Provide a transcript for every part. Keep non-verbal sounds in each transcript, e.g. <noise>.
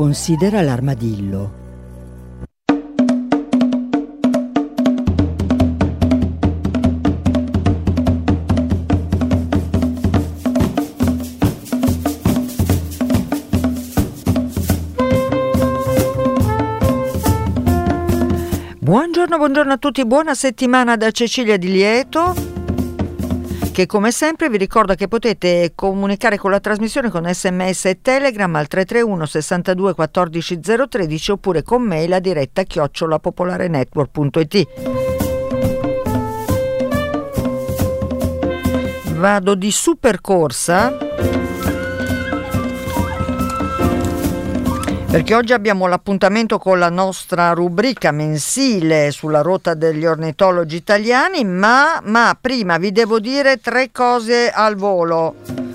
Considera l'armadillo. Buongiorno, buongiorno a tutti, buona settimana da Cecilia Di Lieto che come sempre vi ricorda che potete comunicare con la trasmissione con sms e telegram al 331 62 14 013 oppure con mail a diretta chiocciolapopolarenetwork.it Vado di supercorsa Perché oggi abbiamo l'appuntamento con la nostra rubrica mensile sulla rotta degli ornitologi italiani, ma, ma prima vi devo dire tre cose al volo.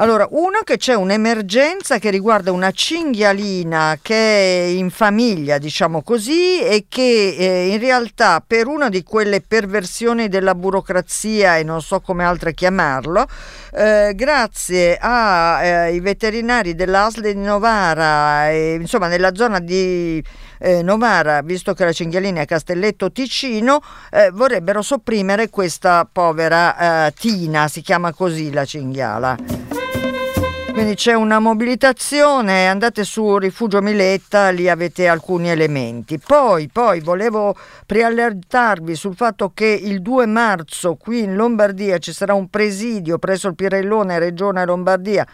Allora, uno che c'è un'emergenza che riguarda una cinghialina che è in famiglia, diciamo così, e che eh, in realtà per una di quelle perversioni della burocrazia e non so come altre chiamarlo, eh, grazie ai eh, veterinari dell'ASL di Novara, insomma nella zona di eh, Novara, visto che la cinghialina è a Castelletto Ticino, eh, vorrebbero sopprimere questa povera eh, Tina, si chiama così la cinghiala. Quindi c'è una mobilitazione, andate su Rifugio Miletta, lì avete alcuni elementi. Poi, poi volevo preallertarvi sul fatto che il 2 marzo qui in Lombardia ci sarà un presidio presso il Pirellone Regione Lombardia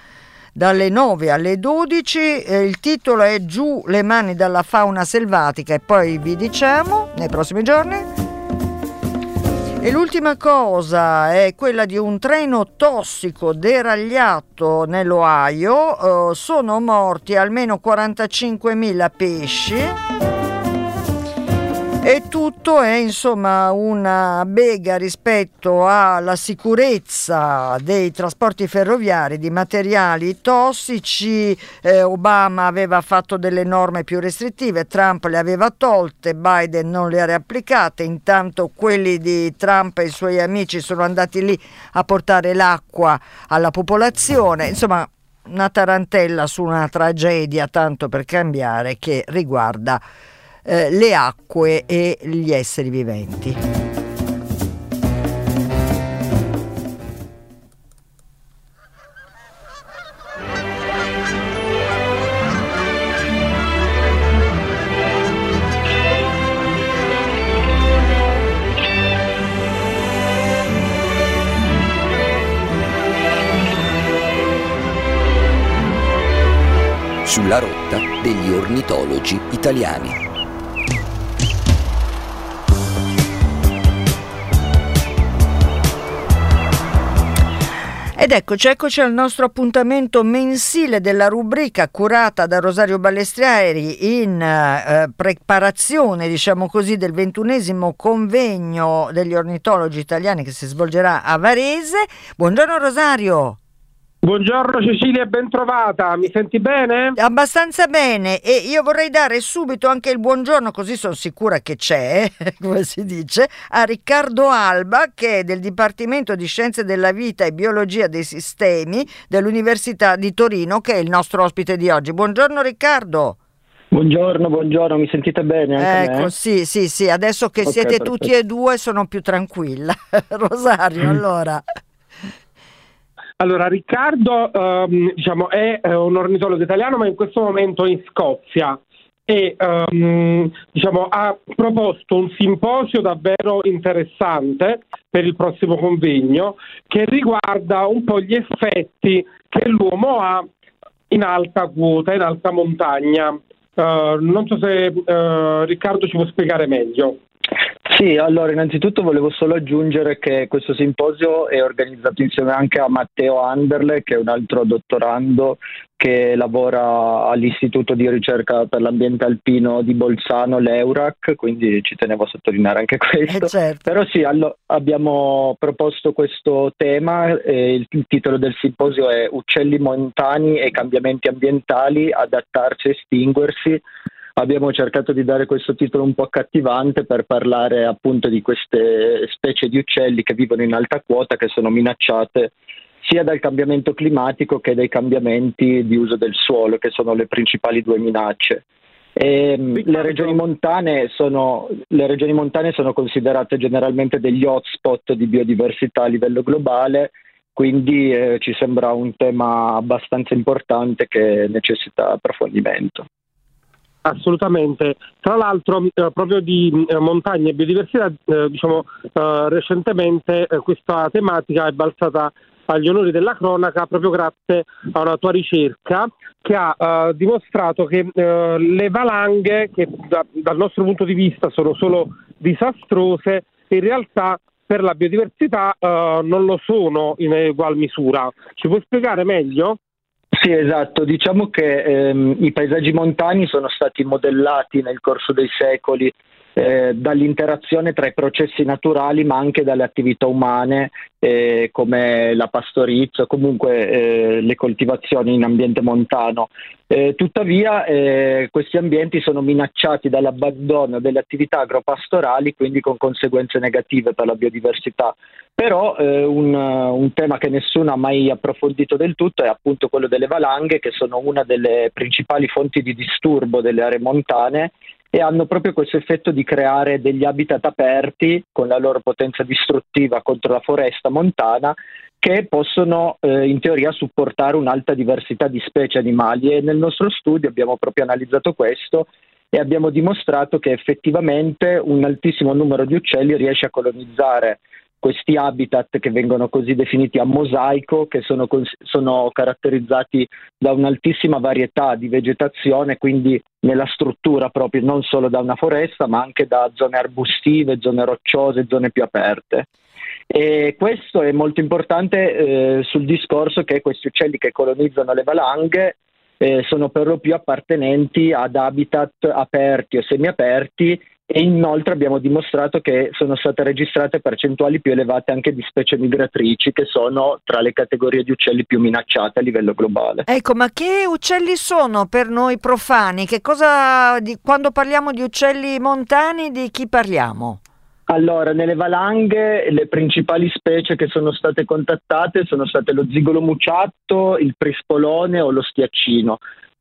dalle 9 alle 12. Eh, il titolo è Giù le mani dalla fauna selvatica e poi vi diciamo nei prossimi giorni. E l'ultima cosa è quella di un treno tossico deragliato nell'Ohio. Uh, sono morti almeno 45.000 pesci. E tutto è insomma una bega rispetto alla sicurezza dei trasporti ferroviari di materiali tossici. Eh, Obama aveva fatto delle norme più restrittive, Trump le aveva tolte, Biden non le ha riapplicate, intanto quelli di Trump e i suoi amici sono andati lì a portare l'acqua alla popolazione. Insomma, una tarantella su una tragedia, tanto per cambiare, che riguarda eh, le acque e gli esseri viventi. sulla rotta degli ornitologi italiani. Ed eccoci, eccoci al nostro appuntamento mensile della rubrica curata da Rosario Ballestrieri in eh, preparazione, diciamo così, del ventunesimo convegno degli ornitologi italiani che si svolgerà a Varese. Buongiorno Rosario. Buongiorno Cecilia, ben trovata, mi senti bene? Abbastanza bene e io vorrei dare subito anche il buongiorno, così sono sicura che c'è, <laughs> come si dice, a Riccardo Alba che è del Dipartimento di Scienze della Vita e Biologia dei Sistemi dell'Università di Torino che è il nostro ospite di oggi. Buongiorno Riccardo. Buongiorno, buongiorno, mi sentite bene? ecco, sì, sì, sì, adesso che okay, siete perfetto. tutti e due sono più tranquilla. <laughs> Rosario, <laughs> allora. Allora, Riccardo um, diciamo, è uh, un ornitologo italiano, ma in questo momento in Scozia e um, diciamo, ha proposto un simposio davvero interessante per il prossimo convegno che riguarda un po' gli effetti che l'uomo ha in alta quota, in alta montagna. Uh, non so se uh, Riccardo ci può spiegare meglio. Sì, allora innanzitutto volevo solo aggiungere che questo simposio è organizzato insieme anche a Matteo Anderle, che è un altro dottorando che lavora all'Istituto di ricerca per l'ambiente alpino di Bolzano, l'EURAC, quindi ci tenevo a sottolineare anche questo. Eh certo. Però sì, allo- abbiamo proposto questo tema, eh, il, il titolo del simposio è Uccelli montani e cambiamenti ambientali, adattarsi e estinguersi abbiamo cercato di dare questo titolo un po' accattivante per parlare appunto di queste specie di uccelli che vivono in alta quota, che sono minacciate sia dal cambiamento climatico che dai cambiamenti di uso del suolo, che sono le principali due minacce. Ehm, le, regioni sono, le, regioni montane sono, considerate generalmente degli hotspot di biodiversità a livello globale, quindi eh, ci sembra un tema abbastanza importante che necessita approfondimento. Assolutamente. Tra l'altro, eh, proprio di eh, montagne e biodiversità, eh, diciamo, eh, recentemente eh, questa tematica è balzata agli onori della cronaca proprio grazie a una tua ricerca che ha uh, dimostrato che le valanghe, che da, dal nostro punto di vista sono solo disastrose, in realtà per la biodiversità non lo sono in ugual misura. Ci puoi spiegare meglio? Sì, esatto. Diciamo che ehm, i paesaggi montani sono stati modellati nel corso dei secoli eh, dall'interazione tra i processi naturali ma anche dalle attività umane eh, come la pastorizia, comunque eh, le coltivazioni in ambiente montano. Eh, tuttavia eh, questi ambienti sono minacciati dall'abbandono delle attività agropastorali, quindi con conseguenze negative per la biodiversità. Però eh, un, un, tema che nessuno ha mai approfondito del tutto è appunto quello delle valanghe, che sono una delle principali fonti di disturbo delle aree montane e hanno proprio questo effetto di creare degli habitat aperti con la loro potenza distruttiva contro la foresta montana che possono eh, in teoria supportare un'alta diversità di specie animali. E nel nostro studio abbiamo proprio analizzato questo e abbiamo dimostrato che effettivamente un altissimo numero di uccelli riesce a colonizzare questi habitat che vengono così definiti a mosaico, che sono, sono, caratterizzati da un'altissima varietà di vegetazione, quindi nella struttura proprio, non solo da una foresta, ma anche da zone arbustive, zone rocciose, zone più aperte. E questo è molto importante eh, sul discorso che questi uccelli che colonizzano le valanghe eh, sono per lo più appartenenti ad habitat aperti o semiaperti e inoltre abbiamo dimostrato che sono state registrate percentuali più elevate anche di specie migratrici che sono tra le categorie di uccelli più minacciate a livello globale. Ecco, ma che uccelli sono per noi profani? Cosa, di, quando parliamo di uccelli montani, di chi parliamo? Allora, nelle valanghe le principali specie che sono state contattate sono state lo zigolo muciatto, il prispolone o lo stiaccino.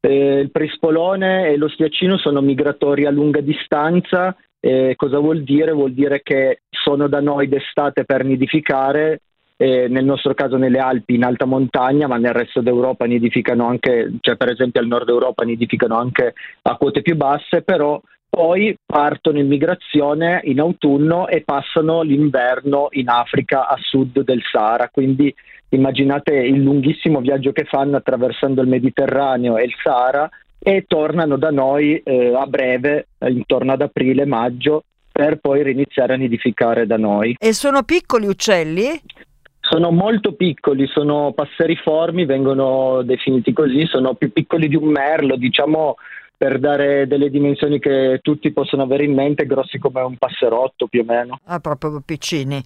Eh, il prispolone e lo stiaccino sono migratori a lunga distanza. Eh, cosa vuol dire? Vuol dire che sono da noi d'estate per nidificare, eh, nel nostro caso nelle Alpi in alta montagna, ma nel resto d'Europa nidificano anche, cioè per esempio al nord Europa nidificano anche a quote più basse, però poi partono in migrazione in autunno e passano l'inverno in Africa a sud del Sahara, quindi immaginate il lunghissimo viaggio che fanno attraversando il Mediterraneo e il Sahara e tornano da noi eh, a breve, intorno ad aprile-maggio, per poi riniziare a nidificare da noi. E sono piccoli uccelli? Sono molto piccoli, sono passeriformi, vengono definiti così, sono più piccoli di un merlo, diciamo per dare delle dimensioni che tutti possono avere in mente, grossi come un passerotto più o meno. Ah, proprio piccini.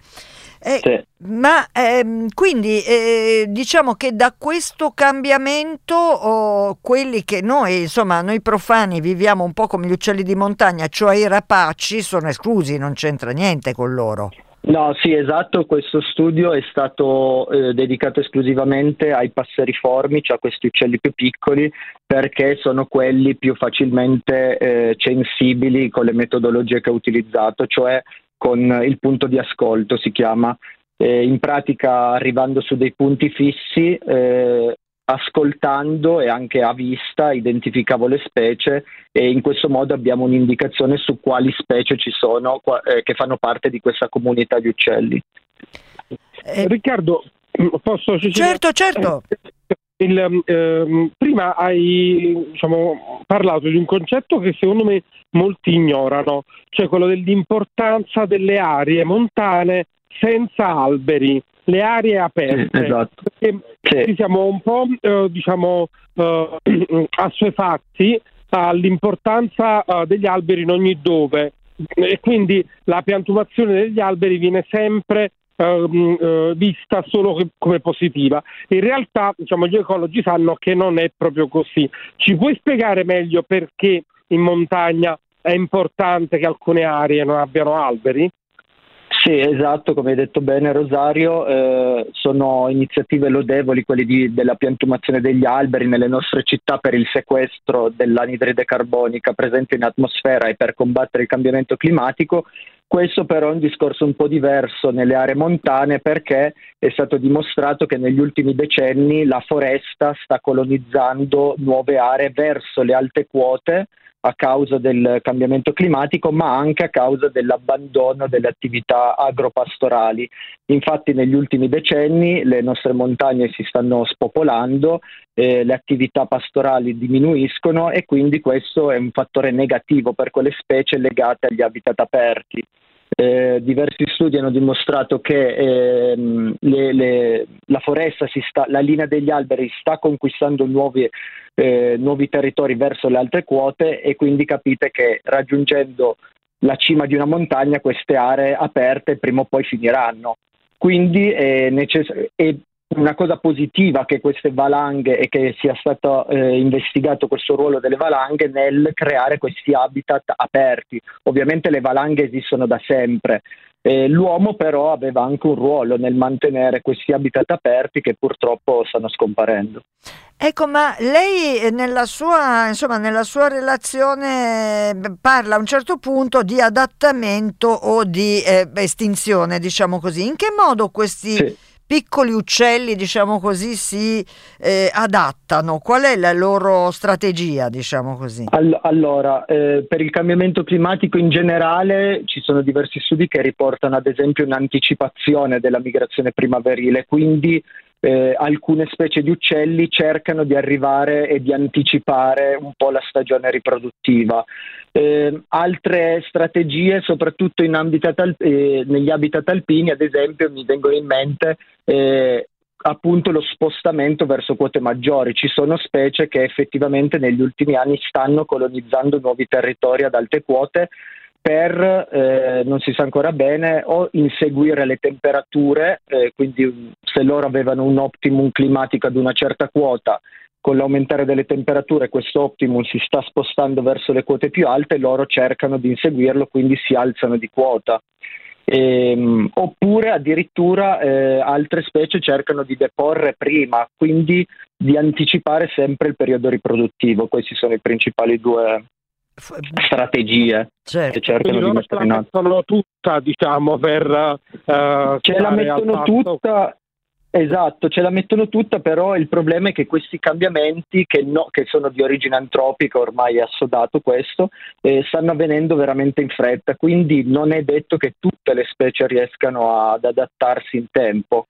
Eh, sì. Ma ehm, quindi eh, diciamo che da questo cambiamento oh, quelli che noi, insomma, noi profani viviamo un po' come gli uccelli di montagna, cioè i rapaci, sono esclusi, non c'entra niente con loro. No, sì, esatto, questo studio è stato eh, dedicato esclusivamente ai passeriformi, cioè a questi uccelli più piccoli, perché sono quelli più facilmente eh, censibili con le metodologie che ho utilizzato, cioè con il punto di ascolto si chiama. Eh, in pratica arrivando su dei punti fissi eh, ascoltando e anche a vista identificavo le specie e in questo modo abbiamo un'indicazione su quali specie ci sono eh, che fanno parte di questa comunità di uccelli. Eh, Riccardo, posso Certo, certo. Il, eh, prima hai diciamo, parlato di un concetto che secondo me molti ignorano, cioè quello dell'importanza delle aree montane senza alberi le aree aperte. Esatto. Sì. siamo un po' eh, diciamo, eh, <clears throat> assuefatti all'importanza eh, degli alberi in ogni dove e quindi la piantumazione degli alberi viene sempre ehm, eh, vista solo come positiva. In realtà diciamo, gli ecologi sanno che non è proprio così. Ci puoi spiegare meglio perché in montagna è importante che alcune aree non abbiano alberi? Sì, esatto, come hai detto bene Rosario, eh, sono iniziative lodevoli quelle di, della piantumazione degli alberi nelle nostre città per il sequestro dell'anidride carbonica presente in atmosfera e per combattere il cambiamento climatico. Questo però è un discorso un po' diverso nelle aree montane perché è stato dimostrato che negli ultimi decenni la foresta sta colonizzando nuove aree verso le alte quote a causa del cambiamento climatico, ma anche a causa dell'abbandono delle attività agropastorali. Infatti negli ultimi decenni le nostre montagne si stanno spopolando, eh, le attività pastorali diminuiscono e quindi questo è un fattore negativo per quelle specie legate agli habitat aperti. Eh, diversi studi hanno dimostrato che ehm, le, le, la foresta, sta, la linea degli alberi sta conquistando nuovi, eh, nuovi territori verso le altre quote e quindi capite che raggiungendo la cima di una montagna queste aree aperte prima o poi finiranno. Quindi è, necess- è una cosa positiva che queste valanghe e che sia stato eh, investigato questo ruolo delle valanghe nel creare questi habitat aperti. Ovviamente le valanghe esistono da sempre. Eh, l'uomo però aveva anche un ruolo nel mantenere questi habitat aperti che purtroppo stanno scomparendo. Ecco, ma lei eh, nella sua, insomma, nella sua relazione parla a un certo punto di adattamento o di eh, estinzione, diciamo così. In che modo questi... Sì piccoli uccelli, diciamo così, si eh, adattano? Qual è la loro strategia, diciamo così? allora, eh, per il cambiamento climatico in generale ci sono diversi studi che riportano ad esempio un'anticipazione della migrazione primaverile, quindi eh, alcune specie di uccelli cercano di arrivare e di anticipare un po' la stagione riproduttiva. Eh, altre strategie, soprattutto habitat, eh, negli habitat alpini, ad esempio, mi vengono in mente eh, appunto lo spostamento verso quote maggiori. Ci sono specie che effettivamente negli ultimi anni stanno colonizzando nuovi territori ad alte quote per, eh, non si sa ancora bene, o inseguire le temperature, eh, quindi se loro avevano un optimum climatico ad una certa quota, con l'aumentare delle temperature questo optimum si sta spostando verso le quote più alte, loro cercano di inseguirlo, quindi si alzano di quota. Ehm, oppure addirittura eh, altre specie cercano di deporre prima, quindi di anticipare sempre il periodo riproduttivo. Questi sono i principali due strategie certo. che cercano di mettere in atto. mettono tutta, diciamo, per uh, ce la mettono tutta Esatto, ce la mettono tutta, però il problema è che questi cambiamenti, che, no, che sono di origine antropica, ormai è assodato questo, eh, stanno avvenendo veramente in fretta, quindi non è detto che tutte le specie riescano ad adattarsi in tempo.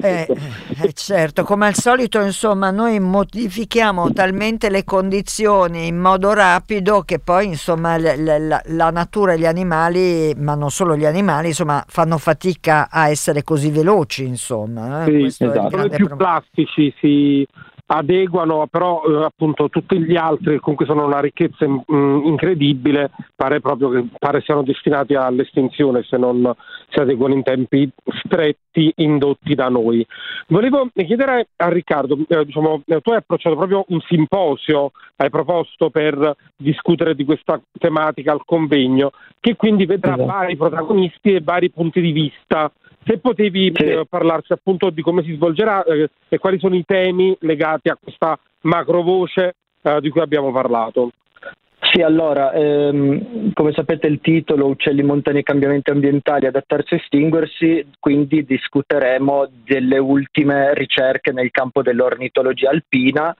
Eh, eh, certo, come al solito, insomma, noi modifichiamo talmente le condizioni in modo rapido che poi, insomma, la, la, la natura e gli animali, ma non solo gli animali, insomma, fanno fatica a essere così veloci, insomma. Eh? Sì, esatto. Sono più plastici, si adeguano, però eh, appunto tutti gli altri comunque sono una ricchezza mh, mm, incredibile, pare proprio che pare siano destinati all'estinzione se non si adeguano in tempi stretti indotti da noi. Volevo chiedere a Riccardo, eh, diciamo, eh, tu hai approcciato proprio un simposio, hai proposto per discutere di questa tematica al convegno, che quindi vedrà esatto. vari protagonisti e vari punti di vista se potevi sì. eh, parlarci appunto di come si svolgerà eh, e quali sono i temi legati a questa macrovoce eh, di cui abbiamo parlato. Sì, allora, ehm, come sapete il titolo Uccelli montani e cambiamenti ambientali, adattarsi e estinguersi, quindi discuteremo delle ultime ricerche nel campo dell'ornitologia alpina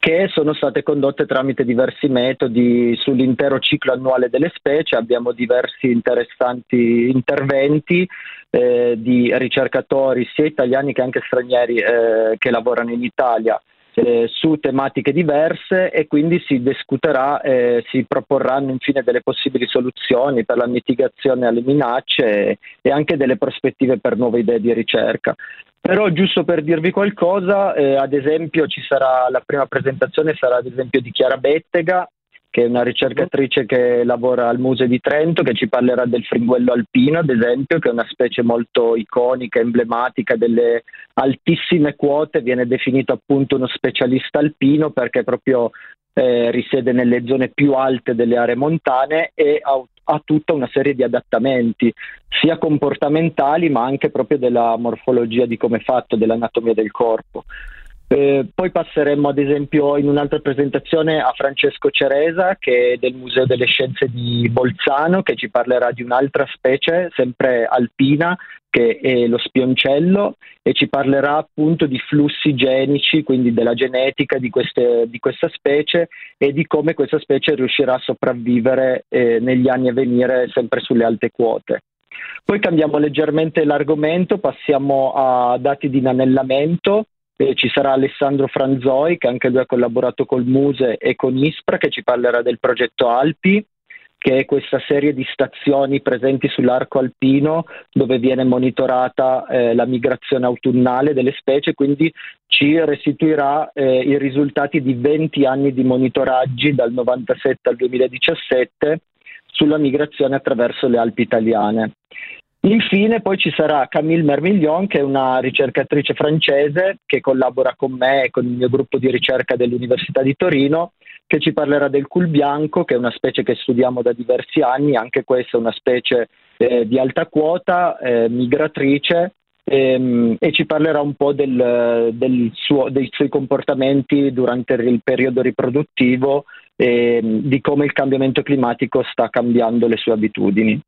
che sono state condotte tramite diversi metodi sull'intero ciclo annuale delle specie. Abbiamo diversi interessanti interventi eh, di ricercatori sia italiani che anche stranieri eh, che lavorano in Italia eh, su tematiche diverse e quindi si discuterà e si proporranno infine delle possibili soluzioni per la mitigazione alle minacce e anche delle prospettive per nuove idee di ricerca. Però giusto per dirvi qualcosa, eh, ad esempio ci sarà la prima presentazione sarà ad esempio di Chiara Bettega, che è una ricercatrice che lavora al Museo di Trento, che ci parlerà del fringuello alpino, ad esempio, che è una specie molto iconica, emblematica delle altissime quote, viene definito appunto uno specialista alpino perché proprio eh, risiede nelle zone più alte delle aree montane e ha, ha, tutta una serie di adattamenti, sia comportamentali ma anche proprio della morfologia di come è fatto, dell'anatomia del corpo. Eh, poi passeremo ad esempio in un'altra presentazione a Francesco Ceresa che è del Museo delle Scienze di Bolzano che ci parlerà di un'altra specie sempre alpina che è lo spioncello e ci parlerà appunto di flussi genici, quindi della genetica di, queste, di questa specie e di come questa specie riuscirà a sopravvivere eh, negli anni a venire sempre sulle alte quote. Poi cambiamo leggermente l'argomento, passiamo a dati di inanellamento eh, ci sarà Alessandro Franzoi che anche lui ha collaborato col Muse e con ISPRA che ci parlerà del progetto Alpi che è questa serie di stazioni presenti sull'arco alpino dove viene monitorata eh, la migrazione autunnale delle specie, quindi ci restituirà eh, i risultati di 20 anni di monitoraggi dal 97 al 2017 sulla migrazione attraverso le Alpi italiane. Infine poi ci sarà Camille Mermiglion che è una ricercatrice francese che collabora con me e con il mio gruppo di ricerca dell'Università di Torino che ci parlerà del cul bianco che è una specie che studiamo da diversi anni, anche questa è una specie eh, di alta quota, eh, migratrice ehm, e ci parlerà un po' del, del suo, dei suoi comportamenti durante il periodo riproduttivo e di come il cambiamento climatico sta cambiando le sue abitudini.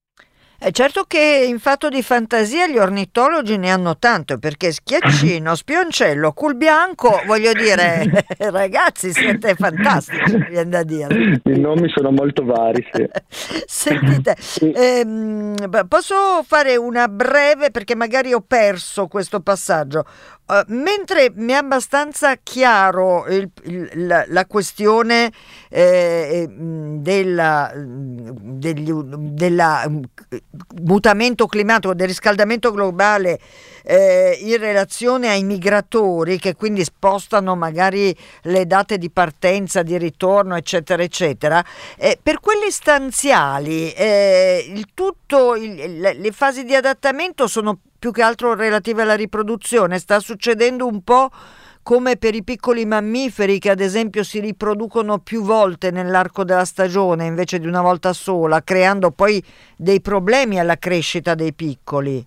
È certo che in fatto di fantasia gli ornitologi ne hanno tanto perché schiaccino, <clears throat> spioncello, cul bianco, voglio dire, <laughs> ragazzi siete fantastici, viene da dire. I nomi sono molto vari, sì. <laughs> Sentite, ehm, posso fare una breve perché magari ho perso questo passaggio. Uh, mentre mi è abbastanza chiaro il, il, la, la, questione eh, della, degli, della mutamento climatico, del riscaldamento globale eh, in relazione ai migratori che quindi spostano magari le date di partenza, di ritorno, eccetera, eccetera, eh, per quelli stanziali eh, il tutto, il, le fasi di adattamento sono più che altro relative alla riproduzione, sta succedendo un po' come per i piccoli mammiferi che ad esempio si riproducono più volte nell'arco della stagione invece di una volta sola, creando poi dei problemi alla crescita dei piccoli.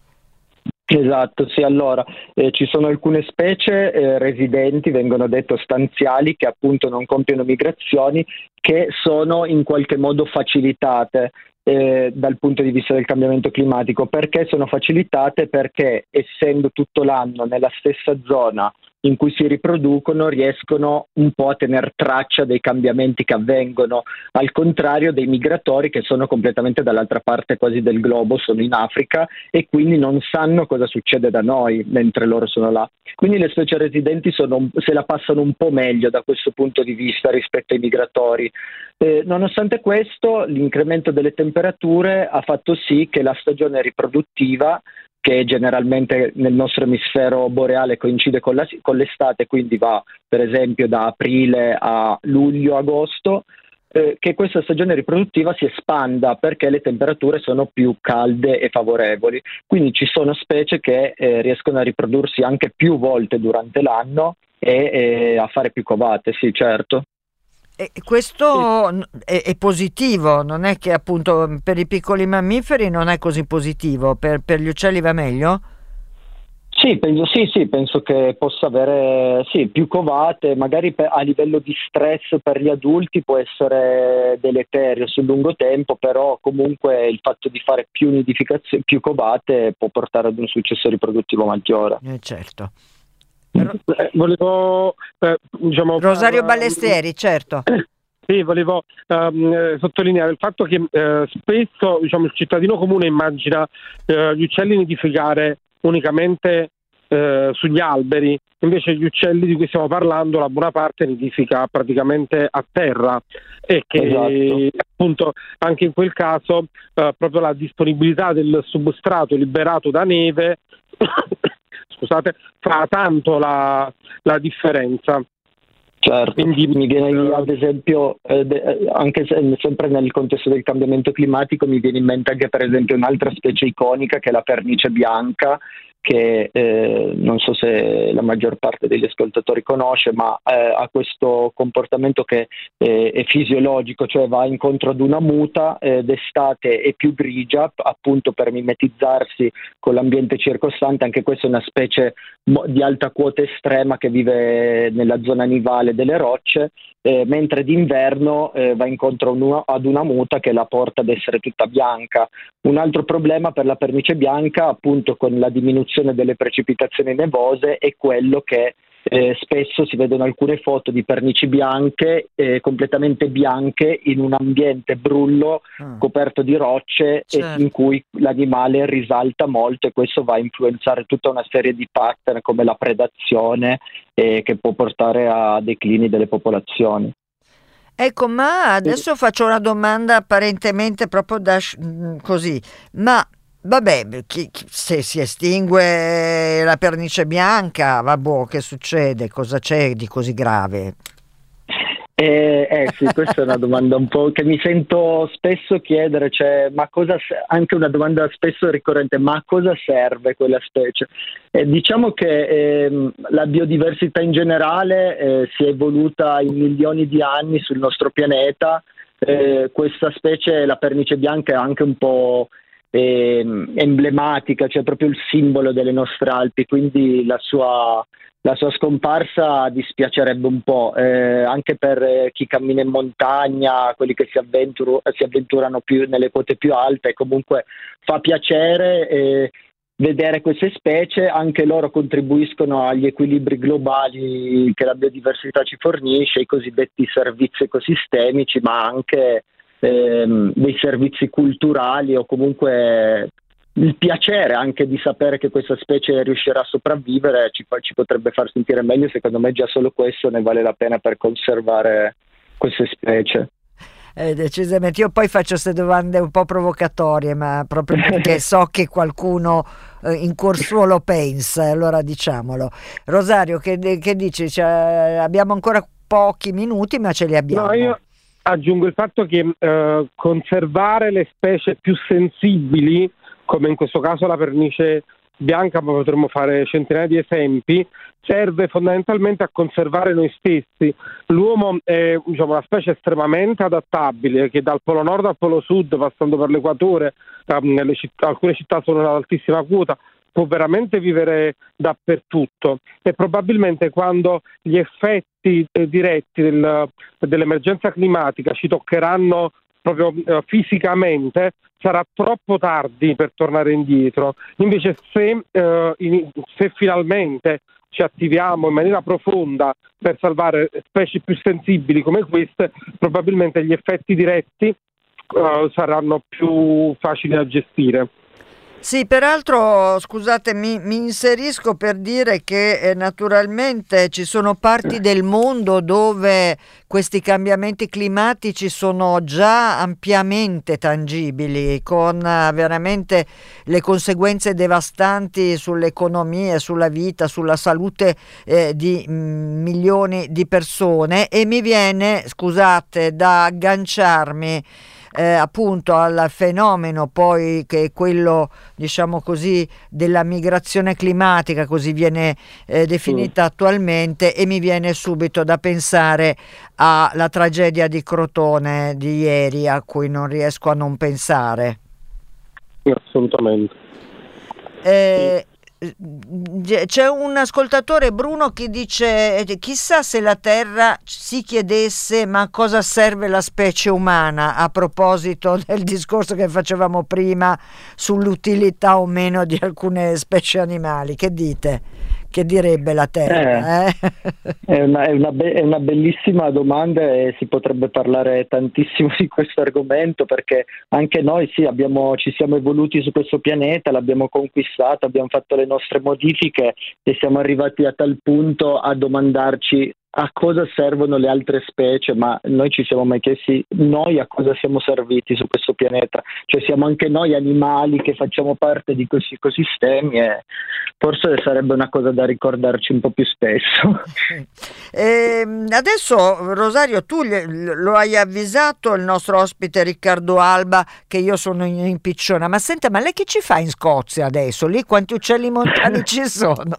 Esatto, sì, allora eh, ci sono alcune specie eh, residenti, vengono detto stanziali, che appunto non compiono migrazioni, che sono in qualche modo facilitate eh, dal punto di vista del cambiamento climatico. Perché sono facilitate? Perché essendo tutto l'anno nella stessa zona in cui si riproducono riescono un po' a tenere traccia dei cambiamenti che avvengono, al contrario dei migratori che sono completamente dall'altra parte quasi del globo, sono in Africa e quindi non sanno cosa succede da noi mentre loro sono là. Quindi le specie residenti sono, se la passano un po' meglio da questo punto di vista rispetto ai migratori. Eh, nonostante questo, l'incremento delle temperature ha fatto sì che la stagione riproduttiva che generalmente nel nostro emisfero boreale coincide con, la, con l'estate, quindi va per esempio da aprile a luglio-agosto, eh, che questa stagione riproduttiva si espanda perché le temperature sono più calde e favorevoli. Quindi ci sono specie che eh, riescono a riprodursi anche più volte durante l'anno e, e a fare più covate, sì certo. E questo è, è, positivo, non è che appunto per i piccoli mammiferi non è così positivo, per, per gli uccelli va meglio? Sì penso, sì, sì, penso che possa avere sì, più covate, magari per, a livello di stress per gli adulti può essere deleterio sul lungo tempo, però comunque il fatto di fare più nidificazioni, più covate può portare ad un successo riproduttivo maggiore. Eh, certo. Eh, volevo, eh, diciamo, Rosario uh, Ballesteri, certo. <coughs> Sì, volevo um, sottolineare il fatto che uh, spesso diciamo, il cittadino comune immagina uh, gli uccelli nidificare unicamente sugli alberi, invece gli uccelli di cui stiamo parlando, la buona parte nidifica praticamente a terra e che esatto. appunto anche in quel caso proprio la disponibilità del substrato liberato da neve <coughs> scusate, fa tanto la, la differenza. Certo, Quindi, mi viene ad esempio, eh, eh, anche se, sempre nel contesto del cambiamento climatico, mi viene in mente anche per esempio un'altra specie iconica che è la pernice bianca, che eh, non so se la maggior parte degli ascoltatori conosce, ma eh, ha questo comportamento che eh, è fisiologico, cioè va incontro ad una muta, eh, d'estate è più grigia, appunto per mimetizzarsi con l'ambiente circostante, anche questa è una specie di alta quota estrema che vive nella zona nivale delle rocce, eh, mentre d'inverno eh, va incontro ad una muta che la porta ad essere tutta bianca. Un altro problema per la pernice bianca, appunto con la diminuzione delle precipitazioni nevose, è quello che eh, spesso si vedono alcune foto di pernici bianche, eh, completamente bianche, in un ambiente brullo mm. coperto di rocce certo. in cui l'animale risalta molto e questo va a influenzare tutta una serie di pattern come la predazione eh, che può portare a declini delle popolazioni. Ecco, ma adesso faccio una domanda apparentemente proprio da così, ma Vabbè, chi, chi, se si estingue la pernice bianca, vabbè, che succede? Cosa c'è di così grave? Eh, eh, sì, questa è una domanda un po' che mi sento spesso chiedere, cioè, ma cosa, anche una domanda spesso ricorrente, ma a cosa serve quella specie? Eh, diciamo che eh, la biodiversità in generale eh, si è evoluta in milioni di anni sul nostro pianeta, eh, questa specie, la pernice bianca, è anche un po' eh, emblematica, cioè proprio il simbolo delle nostre Alpi, quindi la sua, la sua scomparsa dispiacerebbe un po', eh, anche per chi cammina in montagna, quelli che si, avventur- si avventurano più nelle quote più alte, comunque fa piacere. Eh, vedere queste specie, anche loro contribuiscono agli equilibri globali che la biodiversità ci fornisce, i cosiddetti servizi ecosistemici, ma anche ehm, dei servizi culturali o comunque il piacere anche di sapere che questa specie riuscirà a sopravvivere ci, ci, potrebbe far sentire meglio, secondo me già solo questo ne vale la pena per conservare queste specie. Eh, decisamente, io poi faccio queste domande un po' provocatorie, ma proprio perché <laughs> so che qualcuno eh, in cuor suo lo pensa, allora diciamolo. Rosario, che, che dici? Cioè, abbiamo ancora pochi minuti, ma ce li abbiamo. No, io, aggiungo il fatto che eh, conservare le specie più sensibili, come in questo caso la pernice bianca, ma potremmo fare centinaia di esempi, serve fondamentalmente a conservare noi stessi. L'uomo è diciamo, una specie estremamente adattabile che dal polo nord al polo sud, passando per l'equatore, um, città, alcune città sono ad altissima quota, può veramente vivere dappertutto e probabilmente quando gli effetti eh, diretti del, dell'emergenza climatica ci toccheranno proprio eh, fisicamente sarà troppo tardi per tornare indietro. Invece se, eh, in, se finalmente ci attiviamo in maniera profonda per salvare specie più sensibili come queste, probabilmente gli effetti diretti eh, saranno più facili da gestire. Sì, peraltro, scusate, mi, inserisco per dire che eh, naturalmente ci sono parti del mondo dove questi cambiamenti climatici sono già ampiamente tangibili, con uh, veramente le conseguenze devastanti sull'economia, sulla vita, sulla salute eh, di mm, milioni di persone. E mi viene, scusate, da agganciarmi eh, appunto al fenomeno poi che è quello diciamo così della migrazione climatica così viene eh, definita mm. attualmente e mi viene subito da pensare alla tragedia di Crotone di ieri a cui non riesco a non pensare assolutamente eh, c'è un ascoltatore Bruno che dice chissà se la Terra si chiedesse ma a cosa serve la specie umana a proposito <laughs> del discorso che facevamo prima sull'utilità o meno di alcune specie animali che dite? Che direbbe la Terra? Eh, eh? <laughs> È, una, è, una be- è, una, bellissima domanda e si potrebbe parlare tantissimo <laughs> di questo argomento perché anche noi sì, abbiamo, ci siamo evoluti su questo pianeta, l'abbiamo conquistato, abbiamo fatto le nostre modifiche e siamo arrivati a tal punto a domandarci a cosa servono le altre specie, ma noi ci siamo mai chiesti noi a cosa siamo serviti su questo pianeta, cioè siamo anche noi animali che facciamo parte di questi ecosistemi e forse sarebbe una cosa da ricordarci un po' più spesso. E <laughs> ehm, adesso Rosario, tu lo hai avvisato il nostro ospite Riccardo Alba che io sono in picciona, ma senta, ma lei che ci fa in Scozia adesso? Lì quanti uccelli montani <laughs> ci sono?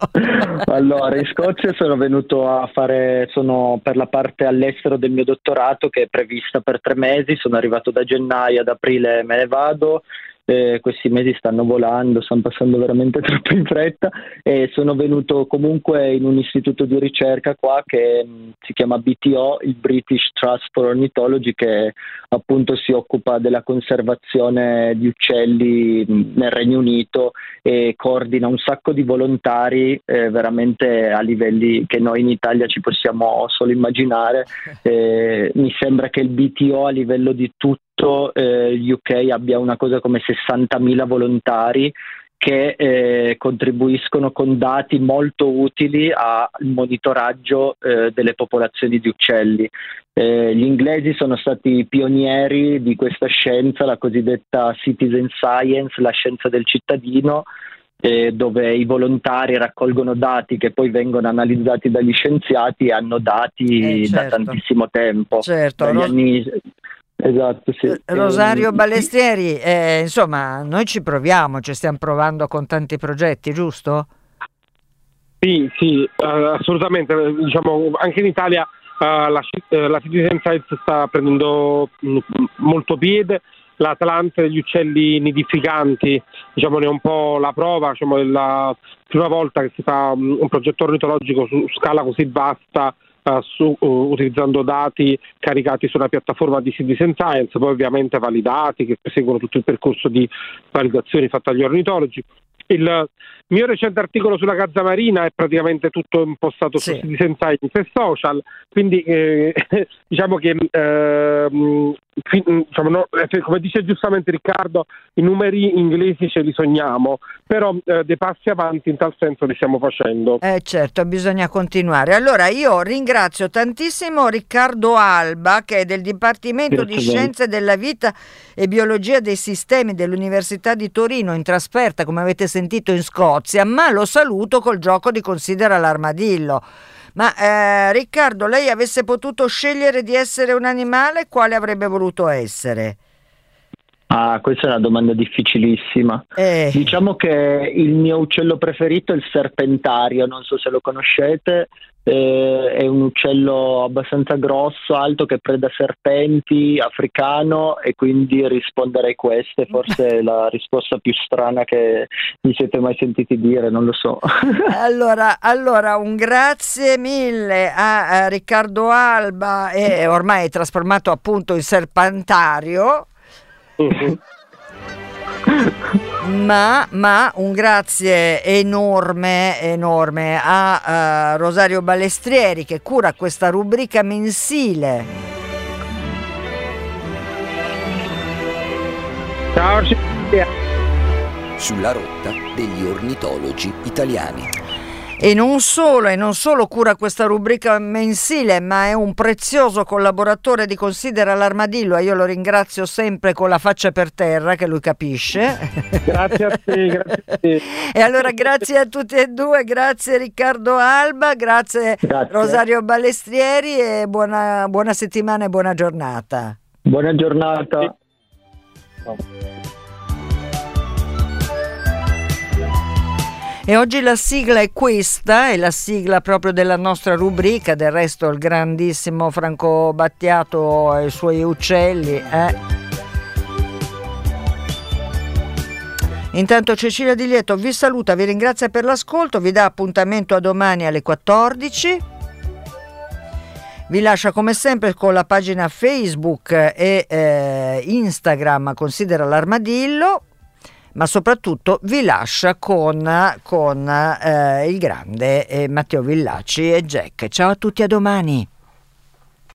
allora, in Scozia sono venuto a fare, sono per la parte all'estero del mio dottorato che è prevista per tre mesi, sono arrivato da gennaio ad aprile me ne vado eh, questi mesi stanno volando, stanno passando veramente <laughs> troppo in fretta e sono venuto comunque in un istituto di ricerca qua che mh, mm, si chiama BTO, il British Trust for Ornithology, che appunto si occupa della conservazione di uccelli mh, mm, nel Regno Unito e coordina un sacco di volontari eh, veramente a livelli che noi in Italia ci possiamo solo immaginare. <laughs> Eh, mi sembra che il BTO a livello di tutto tutto eh, il UK abbia una cosa come 60.000 volontari che eh, contribuiscono con dati molto utili al monitoraggio eh, delle popolazioni di uccelli. Eh, gli inglesi sono stati pionieri di questa scienza, la cosiddetta citizen science, la scienza del cittadino, eh, dove i volontari raccolgono dati che poi vengono analizzati dagli scienziati e hanno dati certo. da tantissimo tempo. Certo, dagli anni Esatto, sì. Eh, Rosario Balestrieri, eh, insomma, noi ci proviamo, ci stiamo provando con tanti progetti, giusto? Sì, sì, uh, assolutamente. Diciamo, anche in Italia uh, la, uh, la Citizen Science sta prendendo mh, molto piede. L'Atlante degli uccelli nidificanti diciamo, ne è un po' la prova, diciamo, è la prima volta che si fa um, un progetto ornitologico su scala così vasta su, uh, utilizzando dati caricati sulla piattaforma di Citizen Science, poi ovviamente validati, che seguono tutto il percorso di validazioni fatte agli ornitologi. Il mio recente articolo sulla Gazza Marina è praticamente tutto impostato sì. su Citizen Science e social, quindi eh, <laughs> diciamo che eh, diciamo, no, eh, come dice giustamente Riccardo, i numeri inglesi ce li sogniamo, però eh, dei passi avanti in tal senso li stiamo facendo. Eh certo, bisogna continuare. Allora io ringrazio tantissimo Riccardo Alba che è del Dipartimento Grazie di Scienze della Vita e Biologia dei Sistemi dell'Università di Torino in trasferta, come avete sentito in Scozia Scozia, ma lo saluto col gioco di Considera l'armadillo. Ma eh, Riccardo, lei avesse potuto scegliere di essere un animale, quale avrebbe voluto essere? Ah, questa è una domanda difficilissima. Eh. Diciamo che il mio uccello preferito è il serpentario, non so se lo conoscete, eh, è un uccello abbastanza grosso, alto, che preda serpenti, africano e quindi risponderei queste, forse è la risposta più strana che mi siete mai sentiti dire, non lo so. <laughs> allora, allora un grazie mille a, a Riccardo Alba, e ormai è trasformato appunto in serpentario. <laughs> Ma, ma, un grazie enorme, enorme a uh, Rosario Balestrieri che cura questa rubrica mensile. Ciao, sulla rotta degli ornitologi italiani. E non solo, e non solo cura questa rubrica mensile, ma è un prezioso collaboratore di Considera l'Armadillo e io lo ringrazio sempre con la faccia per terra che lui capisce. Grazie a te, grazie a te. E allora grazie a tutti e due, grazie Riccardo Alba, grazie, grazie. Rosario Balestrieri e buona, buona settimana e buona giornata. Buona giornata. E oggi la sigla è questa, è la sigla proprio della nostra rubrica, del resto il grandissimo Franco Battiato e i suoi uccelli. Eh. Intanto Cecilia Di Lieto vi saluta, vi ringrazia per l'ascolto, vi dà appuntamento a domani alle 14. Vi lascia come sempre con la pagina Facebook e eh, Instagram Considera l'armadillo ma soprattutto vi lascia con, con eh, il grande eh, Matteo Villacci e Jack. Ciao a tutti, a domani.